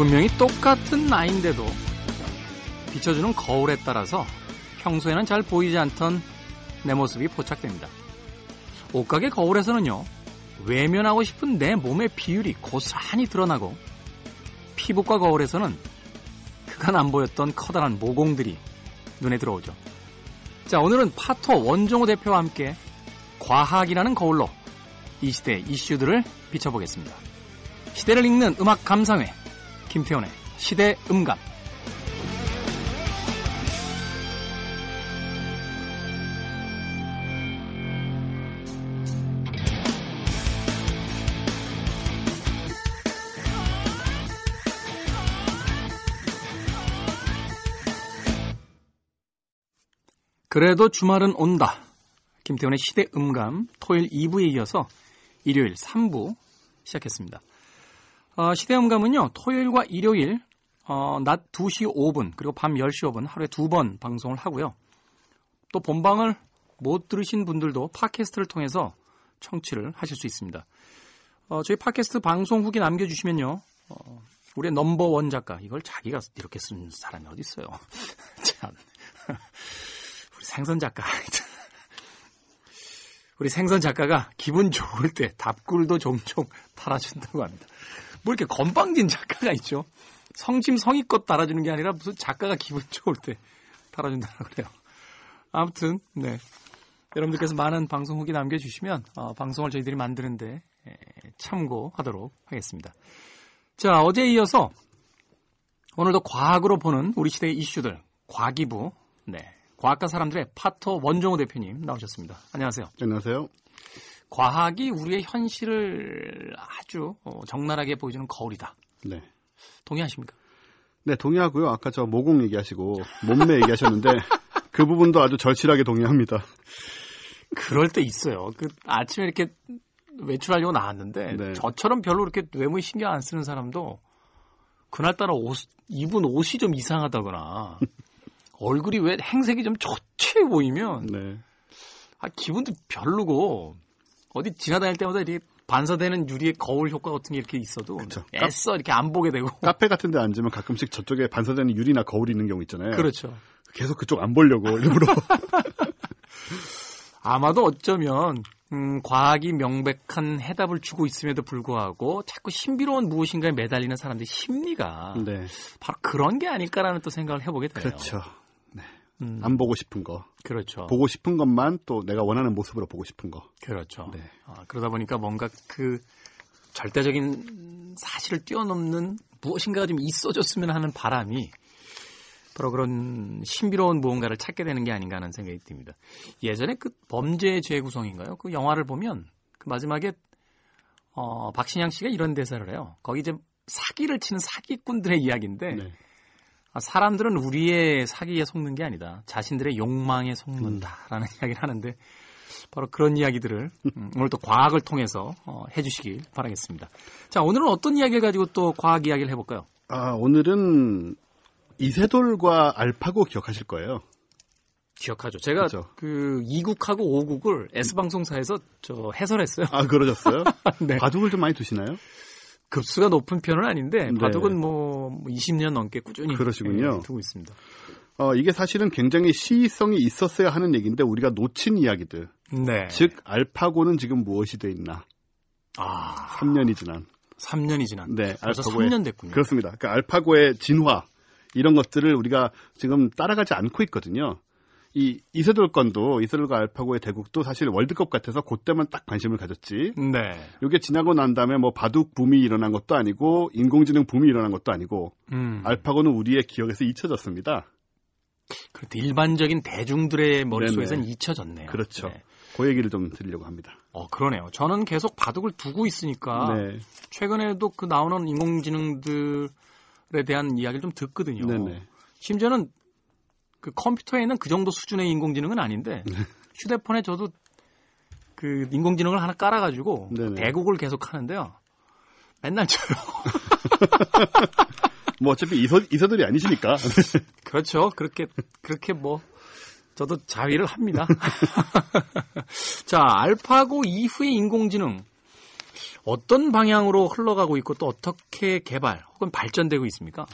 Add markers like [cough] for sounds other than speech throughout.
분명히 똑같은 나인데도 비춰주는 거울에 따라서 평소에는 잘 보이지 않던 내 모습이 포착됩니다. 옷가게 거울에서는요, 외면하고 싶은 내 몸의 비율이 고스란히 드러나고, 피부과 거울에서는 그간 안 보였던 커다란 모공들이 눈에 들어오죠. 자, 오늘은 파토 원종호 대표와 함께 과학이라는 거울로 이 시대 이슈들을 비춰보겠습니다. 시대를 읽는 음악 감상회, 김태훈의 시대 음감. 그래도 주말은 온다. 김태훈의 시대 음감 토요일 2부에 이어서 일요일 3부 시작했습니다. 어, 시대 음감은요, 토요일과 일요일, 어, 낮 2시 5분, 그리고 밤 10시 5분 하루에 두 번 방송을 하고요. 또 본방을 못 들으신 분들도 팟캐스트를 통해서 청취를 하실 수 있습니다. 어, 저희 팟캐스트 방송 후기 남겨주시면요, 어, 우리의 넘버원 작가, 이걸 자기가 이렇게 쓴 사람이 어디 있어요. [laughs] 참. 우리 생선 작가. [laughs] 우리 생선 작가가 기분 좋을 때 답글도 종종 달아준다고 합니다. 뭐 이렇게 건방진 작가가 있죠. 성심 성의껏 달아주는 게 아니라 무슨 작가가 기분 좋을 때 달아준다고 그래요. 아무튼 네 여러분들께서 많은 방송 후기 남겨주시면 어, 방송을 저희들이 만드는데 에, 참고하도록 하겠습니다. 자 어제 이어서 오늘도 과학으로 보는 우리 시대의 이슈들 과기부 네 과학과 사람들의 파토 원종호 대표님 나오셨습니다. 안녕하세요. 안녕하세요. 과학이 우리의 현실을 아주 어, 적나라하게 보여주는 거울이다. 네. 동의하십니까? 네, 동의하고요. 아까 저 모공 얘기하시고 몸매 얘기하셨는데 [laughs] 그 부분도 아주 절실하게 동의합니다. 그럴 때 있어요. 그 아침에 이렇게 외출하려고 나왔는데 네. 저처럼 별로 이렇게 외모에 신경 안 쓰는 사람도 그날따라 옷 입은 옷이 좀 이상하다거나 [laughs] 얼굴이 왜 행색이 좀 초췌해 보이면 네. 아, 기분도 별로고 어디 지나다닐 때마다 이렇게 반사되는 유리의 거울 효과 같은 게 이렇게 있어도 그쵸. 애써 이렇게 안 보게 되고 [laughs] 카페 같은 데 앉으면 가끔씩 저쪽에 반사되는 유리나 거울이 있는 경우 있잖아요. 그렇죠. 계속 그쪽 안 보려고 일부러 [laughs] 아마도 어쩌면 음, 과학이 명백한 해답을 주고 있음에도 불구하고 자꾸 신비로운 무엇인가에 매달리는 사람들의 심리가 네. 바로 그런 게 아닐까라는 또 생각을 해보게 돼요. 그렇죠. 음. 안 보고 싶은 거. 그렇죠. 보고 싶은 것만 또 내가 원하는 모습으로 보고 싶은 거. 그렇죠. 네. 아, 그러다 보니까 뭔가 그 절대적인 사실을 뛰어넘는 무엇인가가 좀 있어졌으면 하는 바람이 바로 그런 신비로운 무언가를 찾게 되는 게 아닌가 하는 생각이 듭니다. 예전에 그 범죄 재구성인가요? 그 영화를 보면 그 마지막에 어, 박신양 씨가 이런 대사를 해요. 거기 이제 사기를 치는 사기꾼들의 이야기인데 네. 아, 사람들은 우리의 사기에 속는 게 아니다. 자신들의 욕망에 속는다라는 음. 이야기를 하는데 바로 그런 이야기들을 음, 오늘 또 과학을 통해서 어, 해주시길 바라겠습니다. 자, 오늘은 어떤 이야기를 가지고 또 과학 이야기를 해볼까요? 아, 오늘은 이세돌과 알파고 기억하실 거예요. 기억하죠. 제가 그렇죠. 그 2국하고 5국을 S방송사에서 저 해설했어요. 아, 그러셨어요? [laughs] 네. 바둑을 좀 많이 두시나요? 급수가 높은 편은 아닌데 네. 바둑은 뭐 20년 넘게 꾸준히 그러시군요. 예, 두고 있습니다. 어, 이게 사실은 굉장히 시의성이 있었어야 하는 얘기인데 우리가 놓친 이야기들. 네. 즉 알파고는 지금 무엇이 돼 있나? 아, 3년이 지난. 3년이 지난. 네, 알파고의 3년 됐군요. 그렇습니다. 그 알파고의 진화 이런 것들을 우리가 지금 따라가지 않고 있거든요. 이 이세돌 건도 이세돌과 알파고의 대국도 사실 월드컵 같아서 그때만 딱 관심을 가졌지. 네. 이게 지나고 난 다음에 뭐 바둑 붐이 일어난 것도 아니고 인공지능 붐이 일어난 것도 아니고 음. 알파고는 우리의 기억에서 잊혀졌습니다. 그렇다 일반적인 대중들의 머릿속에서는 잊혀졌네요. 그렇죠. 네. 그 얘기를 좀 드리려고 합니다. 어, 그러네요. 저는 계속 바둑을 두고 있으니까 네. 최근에도 그 나오는 인공지능들에 대한 이야기를 좀 듣거든요. 네네. 심지어는 그 컴퓨터에는 그 정도 수준의 인공지능은 아닌데 네. [laughs] 휴대폰에 저도 그 인공지능을 하나 깔아가지고 네네. 대국을 계속 하는데요. 맨날 쳐요. [laughs] 뭐 어차피 이서, 이서들이 아니시니까. [laughs] 그렇죠. 그렇게, 그렇게 뭐, 저도 자위를 합니다. 자, 알파고 이후의 인공지능. 어떤 방향으로 흘러가고 있고 또 어떻게 개발 혹은 발전되고 있습니까?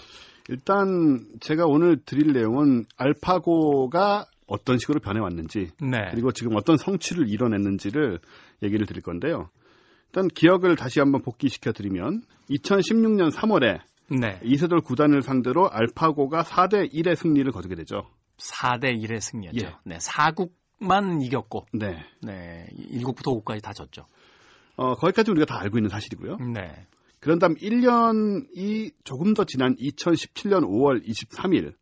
일단 제가 오늘 드릴 내용은 알파고가 어떤 식으로 변해왔는지 네. 그리고 지금 어떤 성취를 이뤄냈는지를 얘기를 드릴 건데요. 일단 기억을 다시 한번 복귀시켜 드리면 2016년 3월에 네. 이세돌 구단을 상대로 알파고가 4대 1의 승리를 거두게 되죠. 4대 1의 승리였죠. 예. 네, 4국만 이겼고 네. 네. 1국부터 5국까지 다 졌죠. 어, 거기까지 우리가 다 알고 있는 사실이고요. 네. 그런 다음 1년이 조금 더 지난 2017년 5월 23일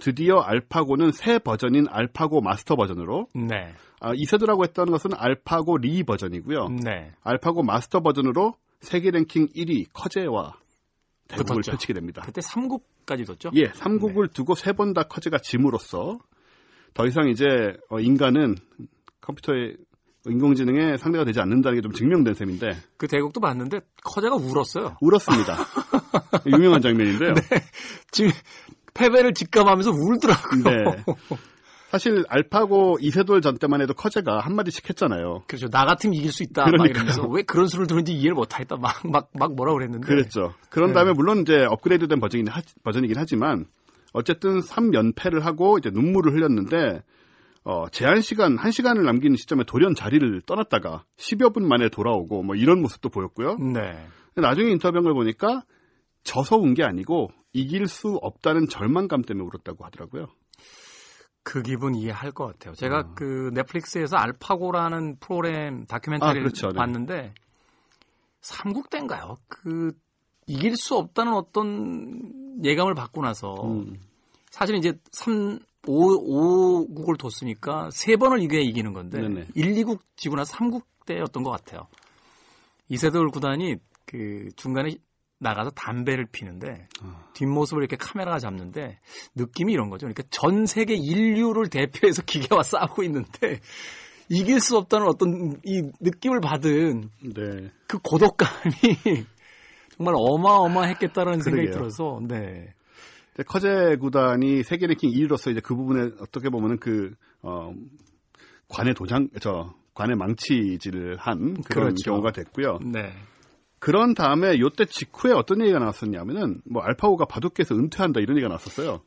드디어 알파고는 새 버전인 알파고 마스터 버전으로 네. 아, 이세돌라고 했던 것은 알파고 리 버전이고요. 네. 알파고 마스터 버전으로 세계 랭킹 1위 커제와 대국을 붙었죠. 펼치게 됩니다. 그때 3국까지 뒀죠? 예, 3국을 네. 두고 세 번 다 커제가 짐으로써 더 이상 이제 어, 인간은 컴퓨터의 인공지능의 상대가 되지 않는다는 게 좀 증명된 셈인데. 그 대국도 봤는데 커제가 울었어요. 울었습니다. [laughs] 유명한 장면인데요. 네. 지금 패배를 직감하면서 울더라고요. 네. 사실 알파고 이세돌 전 때만 해도 커제가 한마디씩 했잖아요. 그렇죠. 나 같으면 이길 수 있다. 그러니까 이러면서 왜 그런 수를 들는지 이해를 못하겠다. 막, 막, 막 뭐라 그랬는데. 그랬죠. 그런 다음에 네. 물론 이제 업그레이드된 버전이긴, 하, 버전이긴 하지만 어쨌든 3연패를 하고 이제 눈물을 흘렸는데 어, 제한 시간 1시간을 남기는 시점에 돌연 자리를 떠났다가 10여 분 만에 돌아오고 뭐 이런 모습도 보였고요. 네. 나중에 인터뷰한 걸 보니까 져서 운 게 아니고 이길 수 없다는 절망감 때문에 울었다고 하더라고요. 그 기분 이해할 것 같아요. 제가 어. 그 넷플릭스에서 알파고라는 프로그램 다큐멘터리를 아, 그렇죠. 네. 봤는데 삼국 때인가요? 그 이길 수 없다는 어떤 예감을 받고 나서 음. 사실 이제 3 5, 5국을 뒀으니까 세 번을 이겨야 이기는 건데 네네. 1, 2국 지고 나서 3국 때였던 것 같아요. 이세돌 구단이 그 중간에 나가서 담배를 피는데 어. 뒷모습을 이렇게 카메라가 잡는데 느낌이 이런 거죠. 그러니까 전 세계 인류를 대표해서 [laughs] 기계와 싸우고 있는데 이길 수 없다는 어떤 이 느낌을 받은 네. 그 고독감이 [laughs] 정말 어마어마했겠다라는 생각이 들어서 네. 커제 구단이 세계 랭킹 2위로서 이제 그 부분에 어떻게 보면은 그, 어, 관의 도장, 저, 관의 망치질을 한 그런 그렇죠. 경우가 됐고요. 네. 그런 다음에 요때 직후에 어떤 얘기가 나왔었냐면은 뭐 알파고가 바둑계에서 은퇴한다 이런 얘기가 나왔었어요.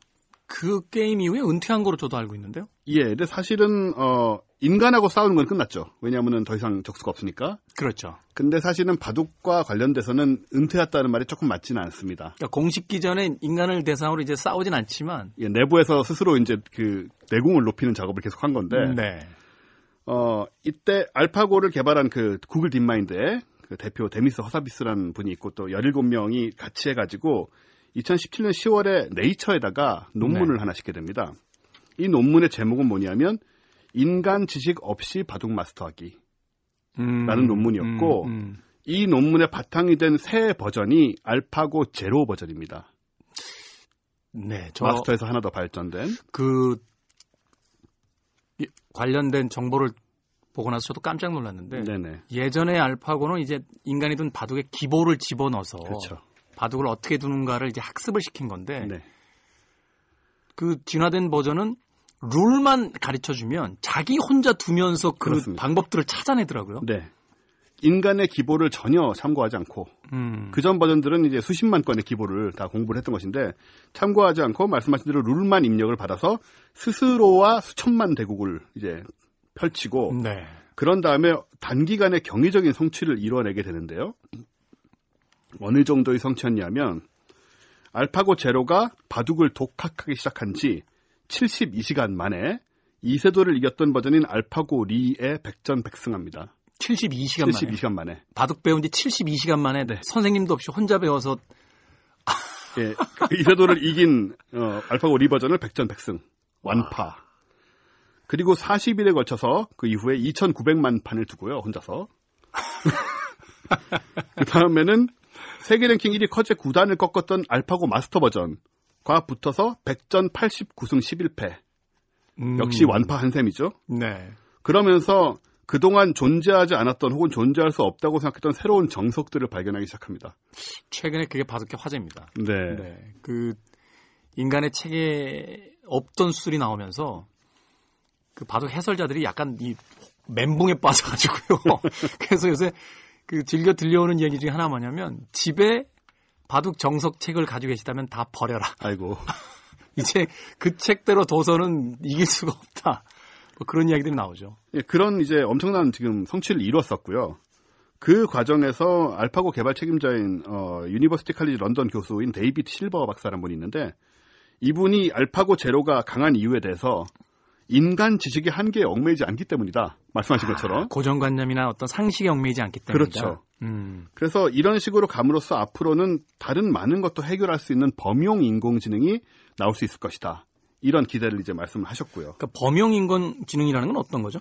그 게임 이후에 은퇴한 거로 저도 알고 있는데요. 예, 근데 사실은 어 인간하고 싸우는 건 끝났죠. 왜냐하면은 더 이상 적수가 없으니까. 그렇죠. 근데 사실은 바둑과 관련돼서는 은퇴했다는 말이 조금 맞지는 않습니다. 그러니까 공식 기전에 인간을 대상으로 이제 싸우진 않지만 예, 내부에서 스스로 이제 그 내공을 높이는 작업을 계속 한 건데. 네. 어 이때 알파고를 개발한 그 구글 딥마인드에 그 대표 데미스 허사비스라는 분이 있고 또 17명이 같이 해가지고 2017년 10월에 네이처에다가 논문을 네. 하나 싣게 됩니다. 이 논문의 제목은 뭐냐면 인간 지식 없이 바둑 마스터하기 음, 라는 논문이었고 음, 음. 이 논문의 바탕이 된 새 버전이 알파고 제로 버전입니다. 네, 저 마스터에서 하나 더 발전된 그 관련된 정보를 보고 나서 저도 깜짝 놀랐는데 네네. 예전에 알파고는 이제 인간이 둔 바둑에 기보를 집어넣어서 그렇죠. 바둑을 어떻게 두는가를 이제 학습을 시킨 건데 네. 그 진화된 버전은 룰만 가르쳐 주면 자기 혼자 두면서 그 그렇습니다. 방법들을 찾아내더라고요. 네. 인간의 기보를 전혀 참고하지 않고 음. 그전 버전들은 이제 수십만 건의 기보를 다 공부를 했던 것인데 참고하지 않고 말씀하신 대로 룰만 입력을 받아서 스스로와 수천만 대국을 이제 펼치고 네. 그런 다음에 단기간에 경이적인 성취를 이뤄내게 되는데요. 어느 정도의 성취였냐면 알파고 제로가 바둑을 독학하기 시작한 지 72시간 만에 이세돌을 이겼던 버전인 알파고 리의 백전백승합니다. 72시간, 72시간 만에. 만에. 바둑 배운 지 72시간 만에 네. 선생님도 없이 혼자 배워서 예, 그 이세돌을 이긴 어, 알파고 리 버전을 백전백승 완파. 와. 그리고 40일에 걸쳐서 그 이후에 2,900만 판을 두고요, 혼자서. [laughs] 그 다음에는 세계 랭킹 1위 커제 9단을 꺾었던 알파고 마스터 버전과 붙어서 100전 89승 11패. 음. 역시 완파 한 셈이죠. 네. 그러면서 그동안 존재하지 않았던 혹은 존재할 수 없다고 생각했던 새로운 정석들을 발견하기 시작합니다. 최근에 그게 바둑계 화제입니다. 네. 네. 그 인간의 책에 없던 수술이 나오면서 그 바둑 해설자들이 약간 이 멘붕에 빠져가지고요. [laughs] 그래서 요새 그 즐겨 들려오는 얘기 중에 하나 뭐냐면 집에 바둑 정석 책을 가지고 계시다면 다 버려라. 아이고. [laughs] 이제 그 책대로 둬서는 이길 수가 없다. 뭐 그런 이야기들이 나오죠. 예, 그런 이제 엄청난 지금 성취를 이뤘었고요. 그 과정에서 알파고 개발 책임자인 어, 유니버시티 칼리지 런던 교수인 데이비드 실버 박사라는 분이 있는데 이분이 알파고 제로가 강한 이유에 대해서 인간 지식의 한계에 얽매이지 않기 때문이다. 말씀하신 아, 것처럼. 고정관념이나 어떤 상식에 얽매이지 않기 때문이다. 그렇죠. 음. 그래서 이런 식으로 감으로써 앞으로는 다른 많은 것도 해결할 수 있는 범용 인공지능이 나올 수 있을 것이다. 이런 기대를 이제 말씀을 하셨고요. 그러니까 범용 인공지능이라는 건 어떤 거죠?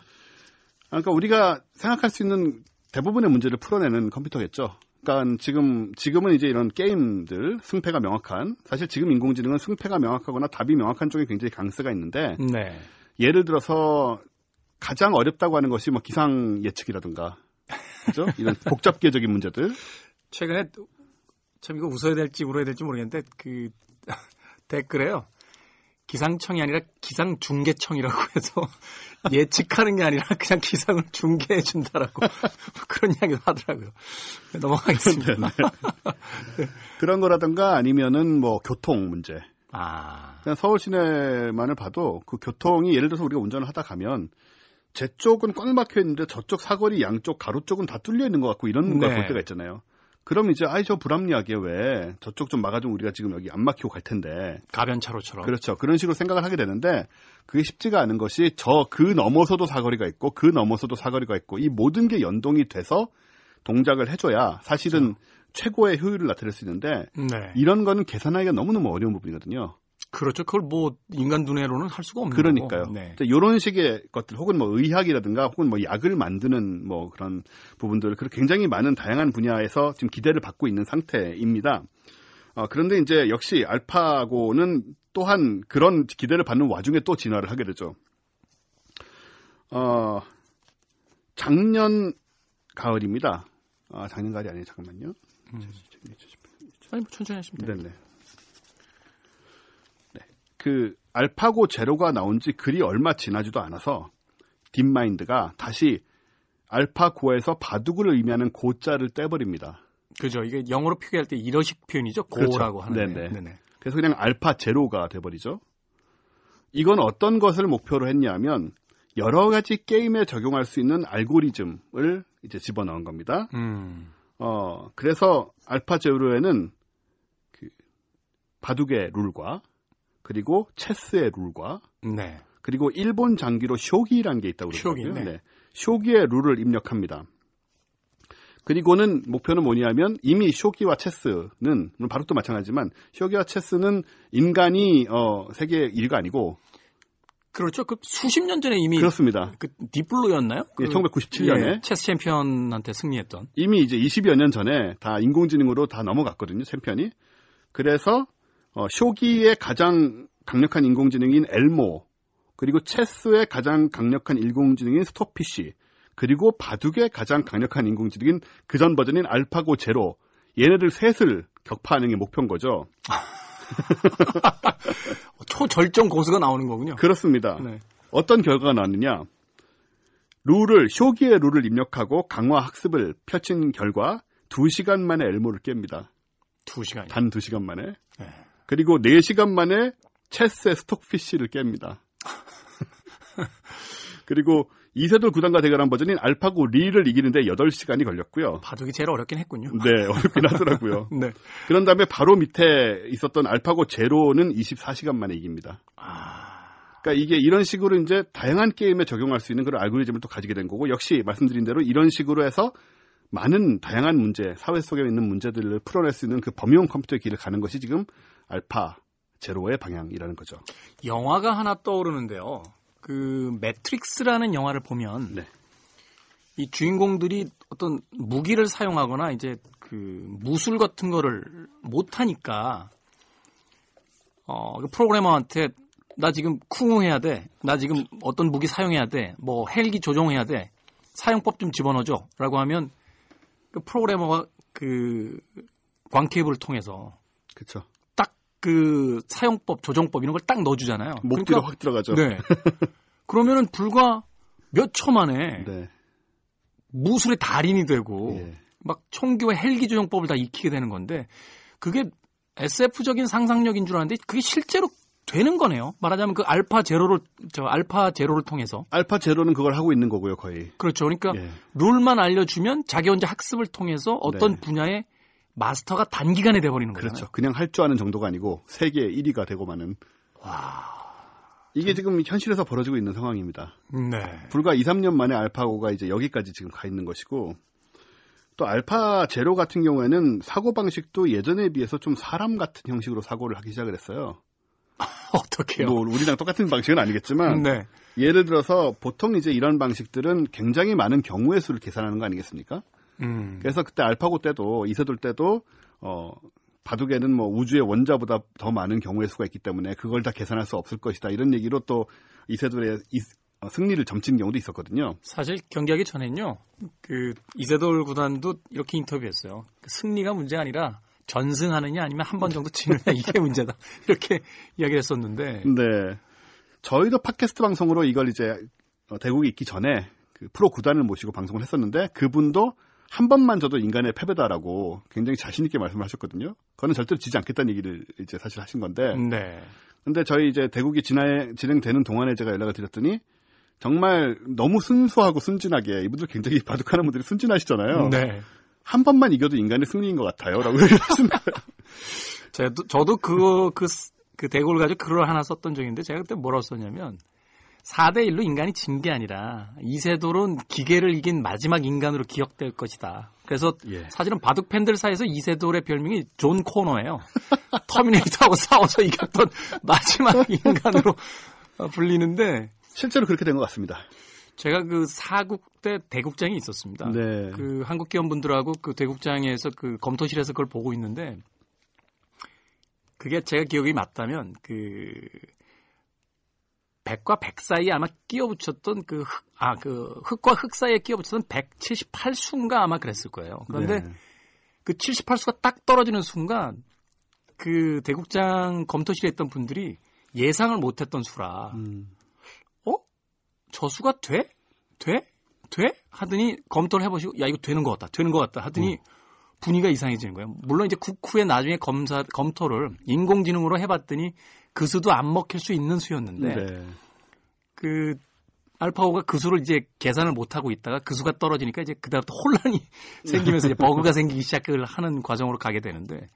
그러니까 우리가 생각할 수 있는 대부분의 문제를 풀어내는 컴퓨터겠죠. 그러니까 지금 지금은 이제 이런 게임들 승패가 명확한 사실 지금 인공지능은 승패가 명확하거나 답이 명확한 쪽에 굉장히 강세가 있는데 네. 예를 들어서 가장 어렵다고 하는 것이 뭐 기상 예측이라든가 그죠? [laughs] 이런 복잡계적인 문제들. 최근에 참 이거 웃어야 될지 울어야 될지 모르겠는데 그 [laughs] 댓글에요. 기상청이 아니라 기상중계청이라고 해서 [laughs] 예측하는 게 아니라 그냥 기상을 중계해 준다라고 그런 이야기도 하더라고요. 넘어가겠습니다. 네, 네. 그런 거라든가 아니면은 뭐 교통 문제. 아. 그냥 서울 시내만을 봐도 그 교통이 예를 들어서 우리가 운전을 하다 가면 제 쪽은 꽉 막혀 있는데 저쪽 사거리 양쪽 가로 쪽은 다 뚫려 있는 것 같고 이런 네. 걸볼 때가 있잖아요. 그럼 이제 아이 저 불합리하게 왜 저쪽 좀 막아주면 우리가 지금 여기 안 막히고 갈 텐데 가변차로처럼 그렇죠 그런 식으로 생각을 하게 되는데 그게 쉽지가 않은 것이 저 그 넘어서도 사거리가 있고 그 넘어서도 사거리가 있고 이 모든 게 연동이 돼서 동작을 해줘야 사실은 그렇죠. 최고의 효율을 나타낼 수 있는데 네. 이런 거는 계산하기가 너무너무 어려운 부분이거든요. 그렇죠. 그걸 뭐 인간 눈으로는 할 수가 없는 그러니까요. 거고. 네. 이런 식의 것들 혹은 뭐 의학이라든가 혹은 뭐 약을 만드는 뭐 그런 부분들 그리고 굉장히 많은 다양한 분야에서 지금 기대를 받고 있는 상태입니다. 어, 그런데 이제 역시 알파고는 또한 그런 기대를 받는 와중에 또 진화를 하게 되죠. 어, 작년 가을입니다. 아, 작년 가을이 아니에요. 잠깐만요. 음. 아니, 뭐 천천히 하시면 돼요. 네네. 그 알파고 제로가 나온 지 그리 얼마 지나지도 않아서 딥마인드가 다시 알파고에서 바둑을 의미하는 고자를 떼버립니다. 그죠. 이게 영어로 표기할 때 이러식 표현이죠. 고라고 그렇죠. 하는. 네네. 네네. 그래서 그냥 알파 제로가 돼버리죠. 이건 어떤 것을 목표로 했냐면 여러 가지 게임에 적용할 수 있는 알고리즘을 이제 집어넣은 겁니다. 음. 어 그래서 알파 제로에는 그 바둑의 룰과 그리고 체스의 룰과 네. 그리고 일본 장기로 쇼기라는 게 있다고 그러더라고요. 쇼기, 네. 네. 쇼기의 룰을 입력합니다. 그리고는 목표는 뭐냐면 이미 쇼기와 체스는 바로도 마찬가지지만 쇼기와 체스는 인간이 어 세계 1위가 아니고 그렇죠. 그 수십 년 전에 이미 그렇습니다. 그 디플로였나요? 그 예, 1997년에 예, 체스 챔피언한테 승리했던 이미 이제 20여 년 전에 다 인공지능으로 다 넘어갔거든요. 챔피언이. 그래서 어, 쇼기의 가장 강력한 인공지능인 엘모, 그리고 체스의 가장 강력한 인공지능인 스톡피시, 그리고 바둑의 가장 강력한 인공지능인 그전 버전인 알파고 제로, 얘네들 셋을 격파하는 게 목표인 거죠. [laughs] 초절정 고수가 나오는 거군요. 그렇습니다. 네. 어떤 결과가 나왔느냐? 룰을 쇼기의 룰을 입력하고 강화 학습을 펼친 결과 2시간 만에 엘모를 깹니다. 2시간. 단 2시간 만에. 네. 그리고 4시간 만에 체스의 스톡피쉬를 깹니다. [laughs] 그리고 이세돌 구단과 대결한 버전인 알파고 리를 이기는데 8시간이 걸렸고요. 바둑이 제일 어렵긴 했군요. 네, 어렵긴 하더라고요. [laughs] 네. 그런 다음에 바로 밑에 있었던 알파고 제로는 24시간 만에 이깁니다. 아... 그러니까 이게 이런 식으로 이제 다양한 게임에 적용할 수 있는 그런 알고리즘을 또 가지게 된 거고 역시 말씀드린 대로 이런 식으로 해서 많은 다양한 문제, 사회 속에 있는 문제들을 풀어낼 수 있는 그 범용 컴퓨터의 길을 가는 것이 지금 알파 제로의 방향이라는 거죠. 영화가 하나 떠오르는데요. 그 매트릭스라는 영화를 보면 네. 이 주인공들이 어떤 무기를 사용하거나 이제 그 무술 같은 거를 못 하니까 어, 그 프로그래머한테 나 지금 쿵 해야 돼. 나 지금 어떤 무기 사용해야 돼. 뭐 헬기 조종해야 돼. 사용법 좀 집어넣어 줘라고 하면 그 프로그래머가 그 광케이블을 통해서 그렇죠. 딱그 사용법, 조정법 이런 걸 딱 넣어주잖아요. 목 뒤로 그러니까, 확 들어가죠. 네. 그러면은 불과 몇 초 만에 네. 무술의 달인이 되고 예. 막 총기와 헬기 조정법을 다 익히게 되는 건데 그게 SF적인 상상력인 줄 알았는데 그게 실제로 되는 거네요. 말하자면 그 알파 제로를 저 알파 제로를 통해서 알파 제로는 그걸 하고 있는 거고요, 거의. 그렇죠. 그러니까 예. 룰만 알려주면 자기 혼자 학습을 통해서 어떤 네. 분야의 마스터가 단기간에 돼버리는 거죠. 그렇죠. 그냥 할 줄 아는 정도가 아니고 세계 1위가 되고 마는. 와. 이게 지금 현실에서 벌어지고 있는 상황입니다. 네. 불과 2, 3년 만에 알파고가 이제 여기까지 지금 가 있는 것이고 또 알파 제로 같은 경우에는 사고 방식도 예전에 비해서 좀 사람 같은 형식으로 사고를 하기 시작을 했어요. [laughs] 어떻게요? 뭐 우리랑 똑같은 방식은 아니겠지만 네. 예를 들어서 보통 이제 이런 방식들은 굉장히 많은 경우의 수를 계산하는 거 아니겠습니까? 음. 그래서 그때 알파고 때도 이세돌 때도 어 바둑에는 뭐 우주의 원자보다 더 많은 경우의 수가 있기 때문에 그걸 다 계산할 수 없을 것이다 이런 얘기로 또 이세돌의 이, 어, 승리를 점친 경우도 있었거든요. 사실 경기하기 전엔요, 그 이세돌 구단도 이렇게 인터뷰했어요. 그 승리가 문제가 아니라 전승하느냐 아니면 한 번 정도 치느냐 이게 [laughs] 문제다 이렇게 이야기를 했었는데. 네. 저희도 팟캐스트 방송으로 이걸 이제 어, 대국이 있기 전에 그 프로 구단을 모시고 방송을 했었는데 그분도 한 번만 져도 인간의 패배다라고 굉장히 자신 있게 말씀을 하셨거든요. 그거는 절대로 지지 않겠다는 얘기를 이제 사실 하신 건데. 네. 근데 저희 이제 대국이 진행, 진행되는 동안에 제가 연락을 드렸더니 정말 너무 순수하고 순진하게 이분들 굉장히 [laughs] 바둑하는 분들이 순진하시잖아요. 네. 한 번만 이겨도 인간의 승리인 것 같아요라고 얘기하시는 거예요. 저도, 저도 그거 그, 그 대국을 가지고 글을 하나 썼던 적 있는데 제가 그때 뭐라고 썼냐면 4대 1로 인간이 진 게 아니라 이세돌은 기계를 이긴 마지막 인간으로 기억될 것이다. 그래서 예. 사실은 바둑 팬들 사이에서 이세돌의 별명이 존 코너예요. [laughs] 터미네이터하고 싸워서 이겼던 [laughs] 마지막 인간으로 불리는데 실제로 그렇게 된 것 같습니다. 제가 그 사국 때 대국장이 있었습니다. 네. 그 한국 기업분들하고 그 대국장에서 그 검토실에서 그걸 보고 있는데 그게 제가 기억이 맞다면 그 백과 백 사이에 아마 끼워 붙였던 그 흑, 아, 그 흑과 흑 사이에 끼워 붙였던 178수인가 아마 그랬을 거예요. 그런데 네. 그 78수가 딱 떨어지는 순간 그 대국장 검토실에 있던 분들이 예상을 못 했던 수라. 음. 저수가 돼? 돼? 돼? 하더니 검토를 해보시고 야 이거 되는 것 같다. 되는 것 같다. 하더니 음. 분위기가 이상해지는 거예요. 물론 이제 국후에 나중에 검사 검토를 인공지능으로 해봤더니 그 수도 안 먹힐 수 있는 수였는데 네. 그 알파고가 그 수를 이제 계산을 못 하고 있다가 그 수가 떨어지니까 이제 그다음부터 혼란이 [laughs] 생기면서 이제 버그가 생기기 시작을 하는 과정으로 가게 되는데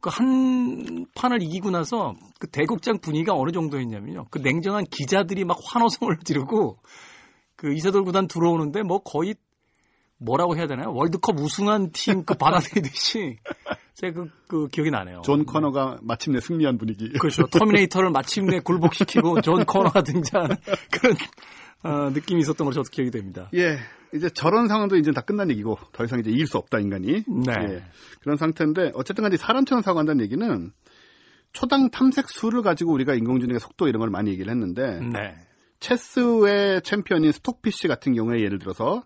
그 한 판을 이기고 나서 그 대국장 분위기가 어느 정도였냐면요. 그 냉정한 기자들이 막 환호성을 지르고 그 이세돌 구단 들어오는데 뭐 거의 뭐라고 해야 되나요? 월드컵 우승한 팀 그 받아들이듯이 [laughs] 제가 그, 그 기억이 나네요. 존 코너가 마침내 승리한 분위기. 그렇죠. 터미네이터를 마침내 굴복시키고 [laughs] 존 코너가 등장하는 그런 어, 느낌이 있었던 걸로 저도 기억이 됩니다. 예. 이제 저런 상황도 이제 다 끝난 얘기고 더 이상 이제 이길 수 없다 인간이. 네. 예. 그런 상태인데 어쨌든 간에 사람처럼 사고한다는 얘기는 초당 탐색 수를 가지고 우리가 인공지능의 속도 이런 걸 많이 얘기를 했는데 네. 체스의 챔피언인 스톡피쉬 같은 경우에 예를 들어서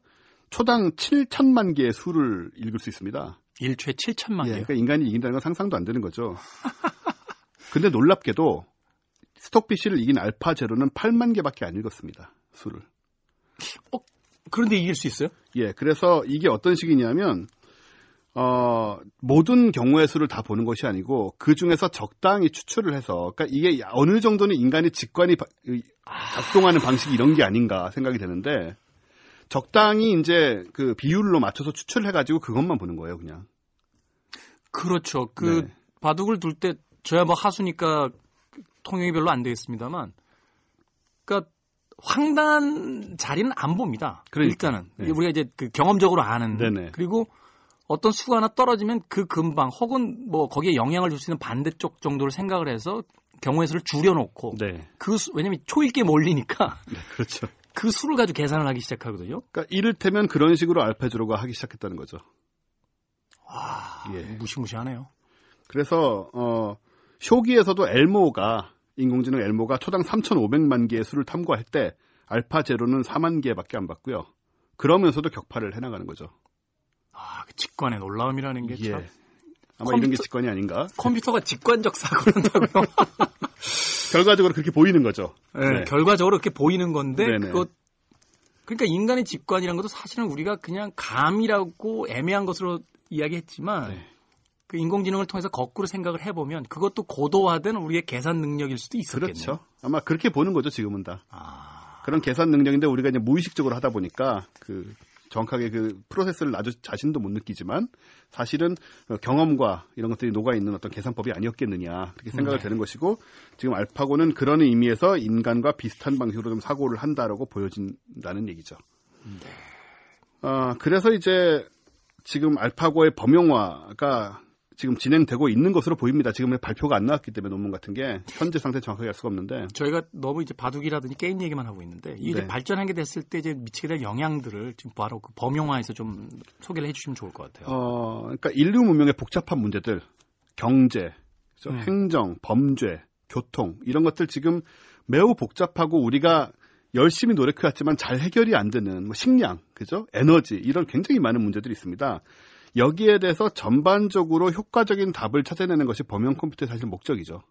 초당 7천만 개의 수를 읽을 수 있습니다. 1초에 7천만 개. 예, 그러니까 인간이 이긴다는 건 상상도 안 되는 거죠. [laughs] 근데 놀랍게도 스톡피쉬를 이긴 알파 제로는 8만 개밖에 안 읽었습니다. 수를. 어, 그런데 이길 수 있어요? 예, 그래서 이게 어떤 식이냐면 어, 모든 경우의 수를 다 보는 것이 아니고 그 중에서 적당히 추출을 해서 그러니까 이게 어느 정도는 인간의 직관이 작동하는 방식이 이런 게 아닌가 생각이 되는데 적당히 이제 그 비율로 맞춰서 추출을 해가지고 그것만 보는 거예요, 그냥. 그렇죠. 그 네. 바둑을 둘 때 저야 뭐 하수니까 통영이 별로 안 되겠습니다만, 그러니까 황단 자리는 안 봅니다. 그러니까. 일단은 네. 우리가 이제 그 경험적으로 아는 네네. 그리고 어떤 수가 하나 떨어지면 그 근방 혹은 뭐 거기에 영향을 줄 수 있는 반대쪽 정도를 생각을 해서 경우의 수를 줄여놓고 네. 그 수, 왜냐면 초읽게 몰리니까 네, 그렇죠. 그 수를 가지고 계산을 하기 시작하거든요. 그러니까 이를테면 그런 식으로 알파주로가 하기 시작했다는 거죠. 와, 예. 무시무시하네요. 그래서 어 쇼기에서도 엘모가 인공지능 엘모가 초당 3,500만 개의 수를 탐구할 때 알파 제로는 4만 개밖에 안 받고요. 그러면서도 격파를 해나가는 거죠. 아, 그 직관의 놀라움이라는 게 예. 참. 아마 컴퓨터, 이런 게 직관이 아닌가? 컴퓨터가 직관적 사고를 한다고요? [laughs] 결과적으로 그렇게 보이는 거죠. 네, 네. 결과적으로 그렇게 보이는 건데 네네. 그것 그러니까 인간의 직관이라는 것도 사실은 우리가 그냥 감이라고 애매한 것으로 이야기했지만 네. 그 인공지능을 통해서 거꾸로 생각을 해보면 그것도 고도화된 우리의 계산 능력일 수도 있었겠네요. 그렇죠. 아마 그렇게 보는 거죠 지금은 다. 아... 그런 계산 능력인데 우리가 이제 무의식적으로 하다 보니까 그 정확하게 그 프로세스를 아주 자신도 못 느끼지만 사실은 경험과 이런 것들이 녹아 있는 어떤 계산법이 아니었겠느냐 그렇게 생각을 네. 되는 것이고 지금 알파고는 그런 의미에서 인간과 비슷한 방식으로 좀 사고를 한다라고 보여진다는 얘기죠. 네. 어, 그래서 이제 지금 알파고의 범용화가 지금 진행되고 있는 것으로 보입니다. 지금 발표가 안 나왔기 때문에 논문 같은 게 현재 상태 정확하게 알 수가 없는데 저희가 너무 이제 바둑이라든지 게임 얘기만 하고 있는데 이게 네. 발전한 게 됐을 때 이제 미치게 될 영향들을 지금 바로 그 범용화에서 좀 소개를 해주시면 좋을 것 같아요. 어, 그러니까 인류 문명의 복잡한 문제들, 경제, 음. 행정, 범죄, 교통 이런 것들 지금 매우 복잡하고 우리가 열심히 노력해왔지만 잘 해결이 안 되는 뭐 식량, 그죠? 에너지 이런 굉장히 많은 문제들이 있습니다. 여기에 대해서 전반적으로 효과적인 답을 찾아내는 것이 범용 컴퓨터의 사실 목적이죠.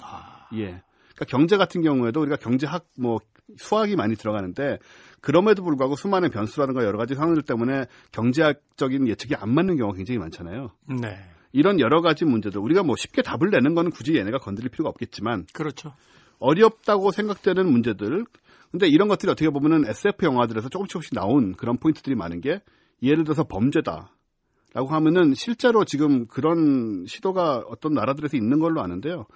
아. 예. 그러니까 경제 같은 경우에도 우리가 경제학 뭐 수학이 많이 들어가는데 그럼에도 불구하고 수많은 변수라든가 여러 가지 상황들 때문에 경제학적인 예측이 안 맞는 경우가 굉장히 많잖아요. 네. 이런 여러 가지 문제들 우리가 뭐 쉽게 답을 내는 거는 굳이 얘네가 건드릴 필요가 없겠지만 그렇죠. 어렵다고 생각되는 문제들 근데 이런 것들이 어떻게 보면은 SF 영화들에서 조금씩 조금씩 나온 그런 포인트들이 많은 게 예를 들어서 범죄다. 라고 하면은 실제로 지금 그런 시도가 어떤 나라들에서 있는 걸로 아는데요.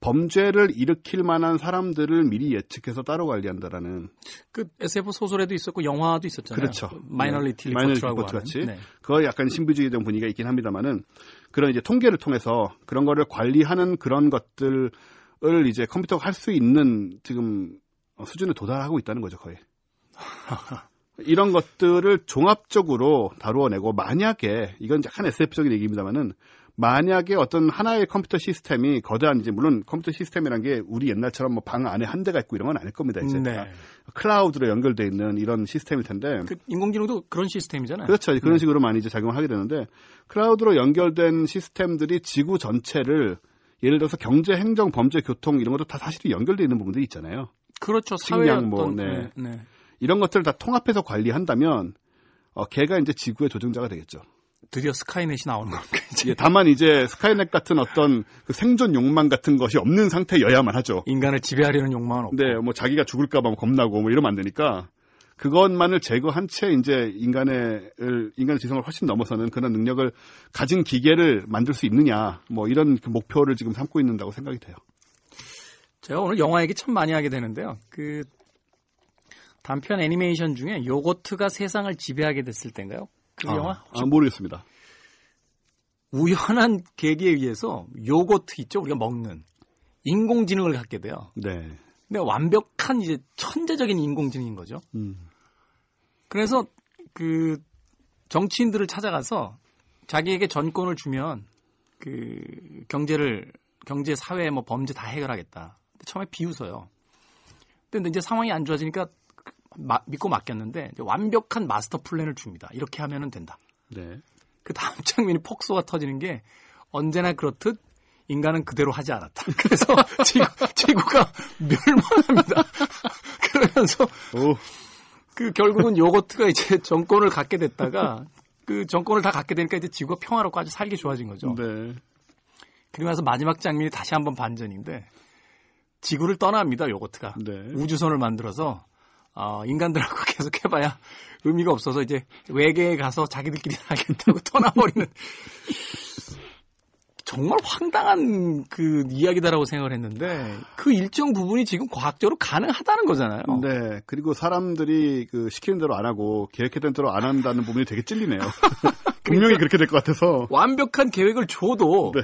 범죄를 일으킬 만한 사람들을 미리 예측해서 따로 관리한다라는 그 SF 소설에도 있었고 영화도 있었잖아요. 그렇죠. 마이너리티 네. 리포트 같이 네. 그거 약간 신비주의적 분위기가 있긴 합니다만은 그런 이제 통계를 통해서 그런 거를 관리하는 그런 것들을 이제 컴퓨터가 할 수 있는 지금 수준에 도달하고 있다는 거죠 거의. [laughs] 이런 것들을 종합적으로 다루어내고 만약에 이건 약간 SF적인 얘기입니다만은 만약에 어떤 하나의 컴퓨터 시스템이 거대한 이제 물론 컴퓨터 시스템이란 게 우리 옛날처럼 뭐 방 안에 한 대가 있고 이런 건 아닐 겁니다. 이제 네. 클라우드로 연결돼 있는 이런 시스템일 텐데 그 인공지능도 그런 시스템이잖아요. 그렇죠. 그런 네. 식으로 많이 이제 작용을 하게 되는데 클라우드로 연결된 시스템들이 지구 전체를 예를 들어서 경제, 행정, 범죄, 교통 이런 것도 다 사실이 연결돼 있는 부분들이 있잖아요. 그렇죠. 사회 어떤 뭐, 네. 네. 네. 이런 것들을 다 통합해서 관리한다면 어, 걔가 이제 지구의 조종자가 되겠죠. 드디어 스카이넷이 나오는 겁니다. [laughs] 예, 다만 이제 스카이넷 같은 어떤 그 생존 욕망 같은 것이 없는 상태여야만 하죠. 인간을 지배하려는 욕망은 없고. 네, 뭐 자기가 죽을까봐 뭐 겁나고 뭐 이러면 안 되니까 그것만을 제거한 채 이제 인간의 인간의 지성을 훨씬 넘어서는 그런 능력을 가진 기계를 만들 수 있느냐 뭐 이런 그 목표를 지금 삼고 있는다고 생각이 돼요. 제가 오늘 영화 얘기 참 많이 하게 되는데요. 그 단편 애니메이션 중에 요거트가 세상을 지배하게 됐을 때인가요? 그 아, 영화? 아, 모르겠습니다. 우연한 계기에 의해서 요거트 있죠? 우리가 먹는 인공지능을 갖게 돼요. 네. 근데 완벽한 이제 천재적인 인공지능인 거죠. 음. 그래서 그 정치인들을 찾아가서 자기에게 전권을 주면 그 경제를 경제 사회 뭐 범죄 다 해결하겠다. 처음에 비웃어요. 근데 이제 상황이 안 좋아지니까 마, 믿고 맡겼는데 완벽한 마스터 플랜을 줍니다. 이렇게 하면은 된다. 네. 그 다음 [laughs] 장면이 폭소가 터지는 게 언제나 그렇듯 인간은 그대로 하지 않았다. [laughs] 그래서 지구, 지구 가 멸망합니다. [laughs] 그러면서 오. 그 결국은 요거트가 이제 정권을 갖게 됐다가 그 정권을 다 갖게 되니까 이제 지구가 평화롭고 아주 살기 좋아진 거죠. 네. 그리고 나서 마지막 장면이 다시 한번 반전인데 지구를 떠납니다. 요거트가 네. 우주선을 만들어서 어, 인간들하고 [laughs] 계속 해봐야 의미가 없어서 이제 외계에 가서 자기들끼리 하겠다고 [laughs] 떠나버리는 정말 황당한 그 이야기다라고 생각을 했는데 그 일정 부분이 지금 과학적으로 가능하다는 거잖아요. 네. 그리고 사람들이 그 시키는 대로 안 하고 계획했던 대로 안 한다는 부분이 되게 찔리네요. [laughs] 분명히 그렇게 될 것 같아서. 완벽한 계획을 줘도 네.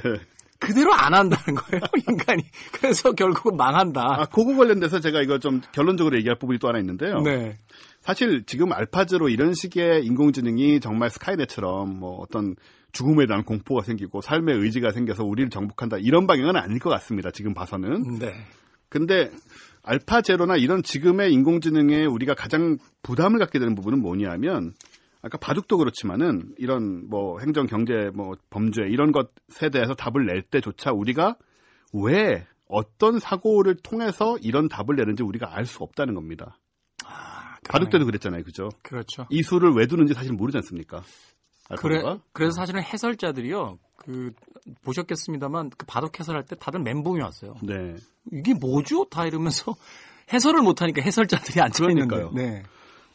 그대로 안 한다는 거예요, [laughs] 인간이. 그래서 결국은 망한다. 아, 그거 관련돼서 제가 이거 좀 결론적으로 얘기할 부분이 또 하나 있는데요. 네. 사실 지금 알파즈로 이런 식의 인공지능이 정말 스카이넷처럼 뭐 어떤 죽음에 대한 공포가 생기고 삶의 의지가 생겨서 우리를 정복한다 이런 방향은 아닐 것 같습니다. 지금 봐서는. 네. 근데 알파 제로나 이런 지금의 인공지능에 우리가 가장 부담을 갖게 되는 부분은 뭐냐면 아까 바둑도 그렇지만은 이런 뭐 행정 경제 뭐 범죄 이런 것에 대해서 답을 낼 때조차 우리가 왜 어떤 사고를 통해서 이런 답을 내는지 우리가 알 수 없다는 겁니다. 아, 바둑 때도 그랬잖아요, 그죠? 그렇죠. 이 수를 왜 두는지 사실 모르지 않습니까? 그래, 그래서 사실은 해설자들이요, 그 보셨겠습니다만 그 바둑 해설할 때 다들 멘붕이 왔어요. 네. 이게 뭐죠? 다 이러면서 [laughs] 해설을 못하니까 해설자들이 앉아 있는거요 네.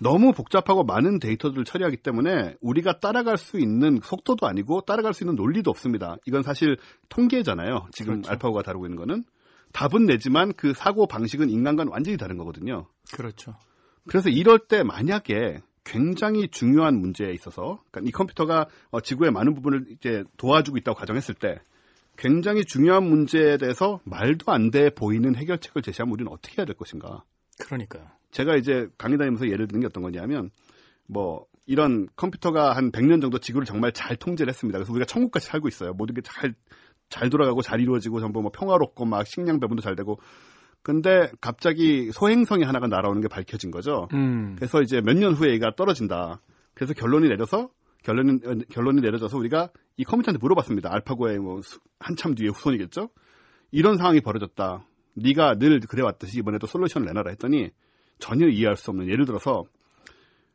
너무 복잡하고 많은 데이터들을 처리하기 때문에 우리가 따라갈 수 있는 속도도 아니고 따라갈 수 있는 논리도 없습니다. 이건 사실 통계잖아요. 지금 그렇죠. 알파고가 다루고 있는 거는 답은 내지만 그 사고 방식은 인간과는 완전히 다른 거거든요. 그렇죠. 그래서 이럴 때 만약에 굉장히 중요한 문제에 있어서 그러니까 이 컴퓨터가 어, 지구의 많은 부분을 이제 도와주고 있다고 가정했을 때 굉장히 중요한 문제에 대해서 말도 안 돼 보이는 해결책을 제시하면 우리는 어떻게 해야 될 것인가? 그러니까요. 제가 이제 강의 다니면서 예를 드는 게 어떤 거냐면 뭐 이런 컴퓨터가 한 100년 정도 지구를 정말 잘 통제를 했습니다. 그래서 우리가 천국같이 살고 있어요. 모든 게 잘 잘 돌아가고 잘 이루어지고 전부 뭐 평화롭고 막 식량 배분도 잘 되고 근데 갑자기 소행성이 하나가 날아오는 게 밝혀진 거죠. 음. 그래서 이제 몇 년 후에 얘가 떨어진다. 그래서 결론이 내려서 결론이 결론이 내려져서 우리가 이 컴퓨터한테 물어봤습니다. 알파고의 뭐 한참 뒤에 후손이겠죠. 이런 상황이 벌어졌다. 네가 늘 그래왔듯이 이번에도 솔루션을 내놔라 했더니 전혀 이해할 수 없는 예를 들어서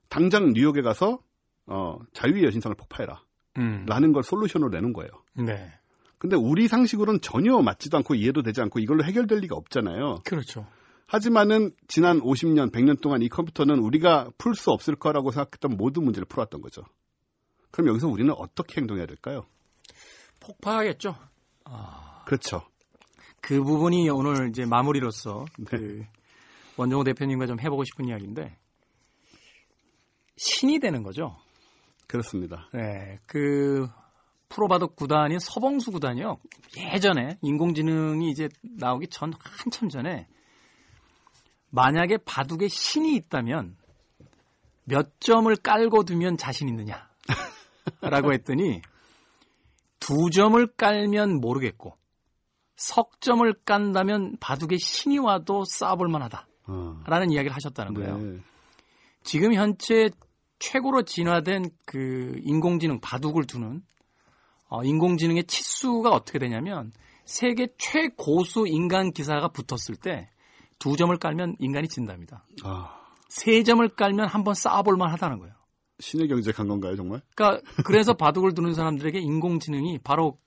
당장 뉴욕에 가서 어, 자유의 여신상을 폭파해라. 음. 라는 걸 솔루션으로 내는 거예요. 네. 근데 우리 상식으로는 전혀 맞지도 않고 이해도 되지 않고 이걸로 해결될 리가 없잖아요. 그렇죠. 하지만은 지난 50년, 100년 동안 이 컴퓨터는 우리가 풀 수 없을 거라고 생각했던 모든 문제를 풀어왔던 거죠. 그럼 여기서 우리는 어떻게 행동해야 될까요? 폭파하겠죠. 아... 그렇죠. 그 부분이 오늘 이제 마무리로서 네. 그 원종호 대표님과 좀 해보고 싶은 이야기인데 신이 되는 거죠. 그렇습니다. 네, 그 프로바둑 구단인 서봉수 구단이요. 예전에 인공지능이 이제 나오기 전 한참 전에 만약에 바둑에 신이 있다면 몇 점을 깔고 두면 자신 있느냐? [laughs] 라고 했더니 두 점을 깔면 모르겠고 석 점을 깐다면 바둑에 신이 와도 쌓아볼 만하다. 어. 라는 이야기를 하셨다는 거예요. 네. 지금 현재 최고로 진화된 그 인공지능 바둑을 두는 어, 인공지능의 치수가 어떻게 되냐면 세계 최고수 인간 기사가 붙었을 때 두 점을 깔면 인간이 진답니다. 아. 세 점을 깔면 한번 쌓아볼 만하다는 거예요. 신의 경제 간 건가요, 정말? 그러니까 그래서 [laughs] 바둑을 두는 사람들에게 인공지능이 바로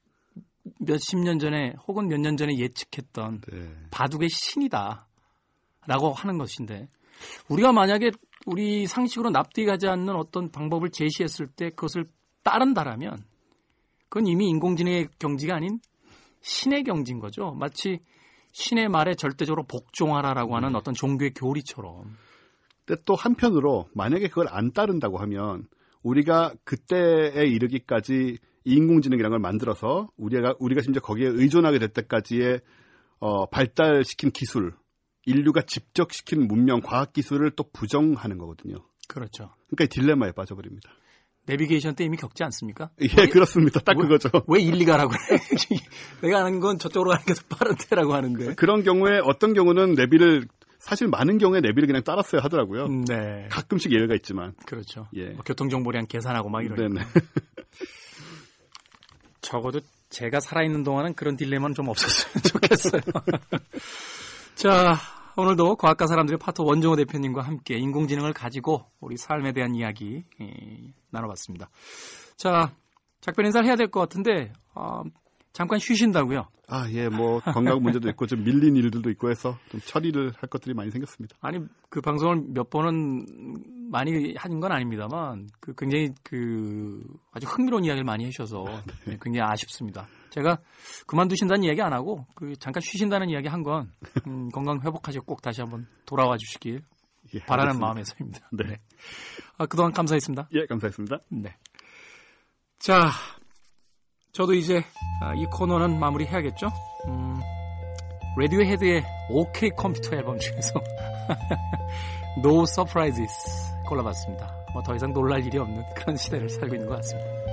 몇십 년 전에 혹은 몇 년 전에 예측했던 네. 바둑의 신이다 라고 하는 것인데 우리가 만약에 우리 상식으로 납득하지 않는 어떤 방법을 제시했을 때 그것을 따른다라면 그건 이미 인공지능의 경지가 아닌 신의 경지인 거죠. 마치 신의 말에 절대적으로 복종하라라고 하는 어떤 종교의 교리처럼. 근데 또 한편으로 만약에 그걸 안 따른다고 하면 우리가 그때에 이르기까지 인공지능이라는 걸 만들어서 우리가 우리가 심지어 거기에 의존하게 될 때까지의 어, 발달시킨 기술, 인류가 직접 시킨 문명, 과학 기술을 또 부정하는 거거든요. 그렇죠. 그러니까 딜레마에 빠져버립니다. 내비게이션 때 이미 겪지 않습니까? 예, 왜, 그렇습니다. 딱 왜, 그거죠. 왜 1, 2가라고 해? 내가 아는 건 저쪽으로 가는 게 더 빠른데라고 하는데. 그런 경우에 어떤 경우는 내비를 사실 많은 경우에 내비를 그냥 따랐어야 하더라고요. 네. 가끔씩 예외가 있지만. 그렇죠. 예. 뭐 교통정보량 계산하고 막 이러니까. 네네. [laughs] 적어도 제가 살아있는 동안은 그런 딜레마는 좀 없었으면 [laughs] 좋겠어요. [laughs] 자, 오늘도 과학과 사람들의 파토 원종호 대표님과 함께 인공지능을 가지고 우리 삶에 대한 이야기 예, 나눠봤습니다. 자, 작별 인사를 해야 될 것 같은데 어, 잠깐 쉬신다고요? 아, 예, 뭐 건강 문제도 있고 좀 밀린 일들도 있고 해서 좀 처리를 할 것들이 많이 생겼습니다. 아니, 그 방송을 몇 번은 많이 하는 건 아닙니다만 그 굉장히 그 아주 흥미로운 이야기를 많이 해주셔서. [laughs] 네. 굉장히 아쉽습니다. 제가 그만두신다는 이야기 안 하고 그 잠깐 쉬신다는 이야기 한건 음, [laughs] 건강 회복하시고 꼭 다시 한번 돌아와 주시길 예, 바라는 마음에서입니다. 네. 네. 아, 그동안 감사했습니다. 예, 감사했습니다. 네. 자, 저도 이제 아, 이 코너는 마무리해야겠죠? 음, 레디오 헤드의 OK 컴퓨터 앨범 중에서 [laughs] No Surprises 골라봤습니다. 뭐 더 이상 놀랄 일이 없는 그런 시대를 살고 있는 것 같습니다.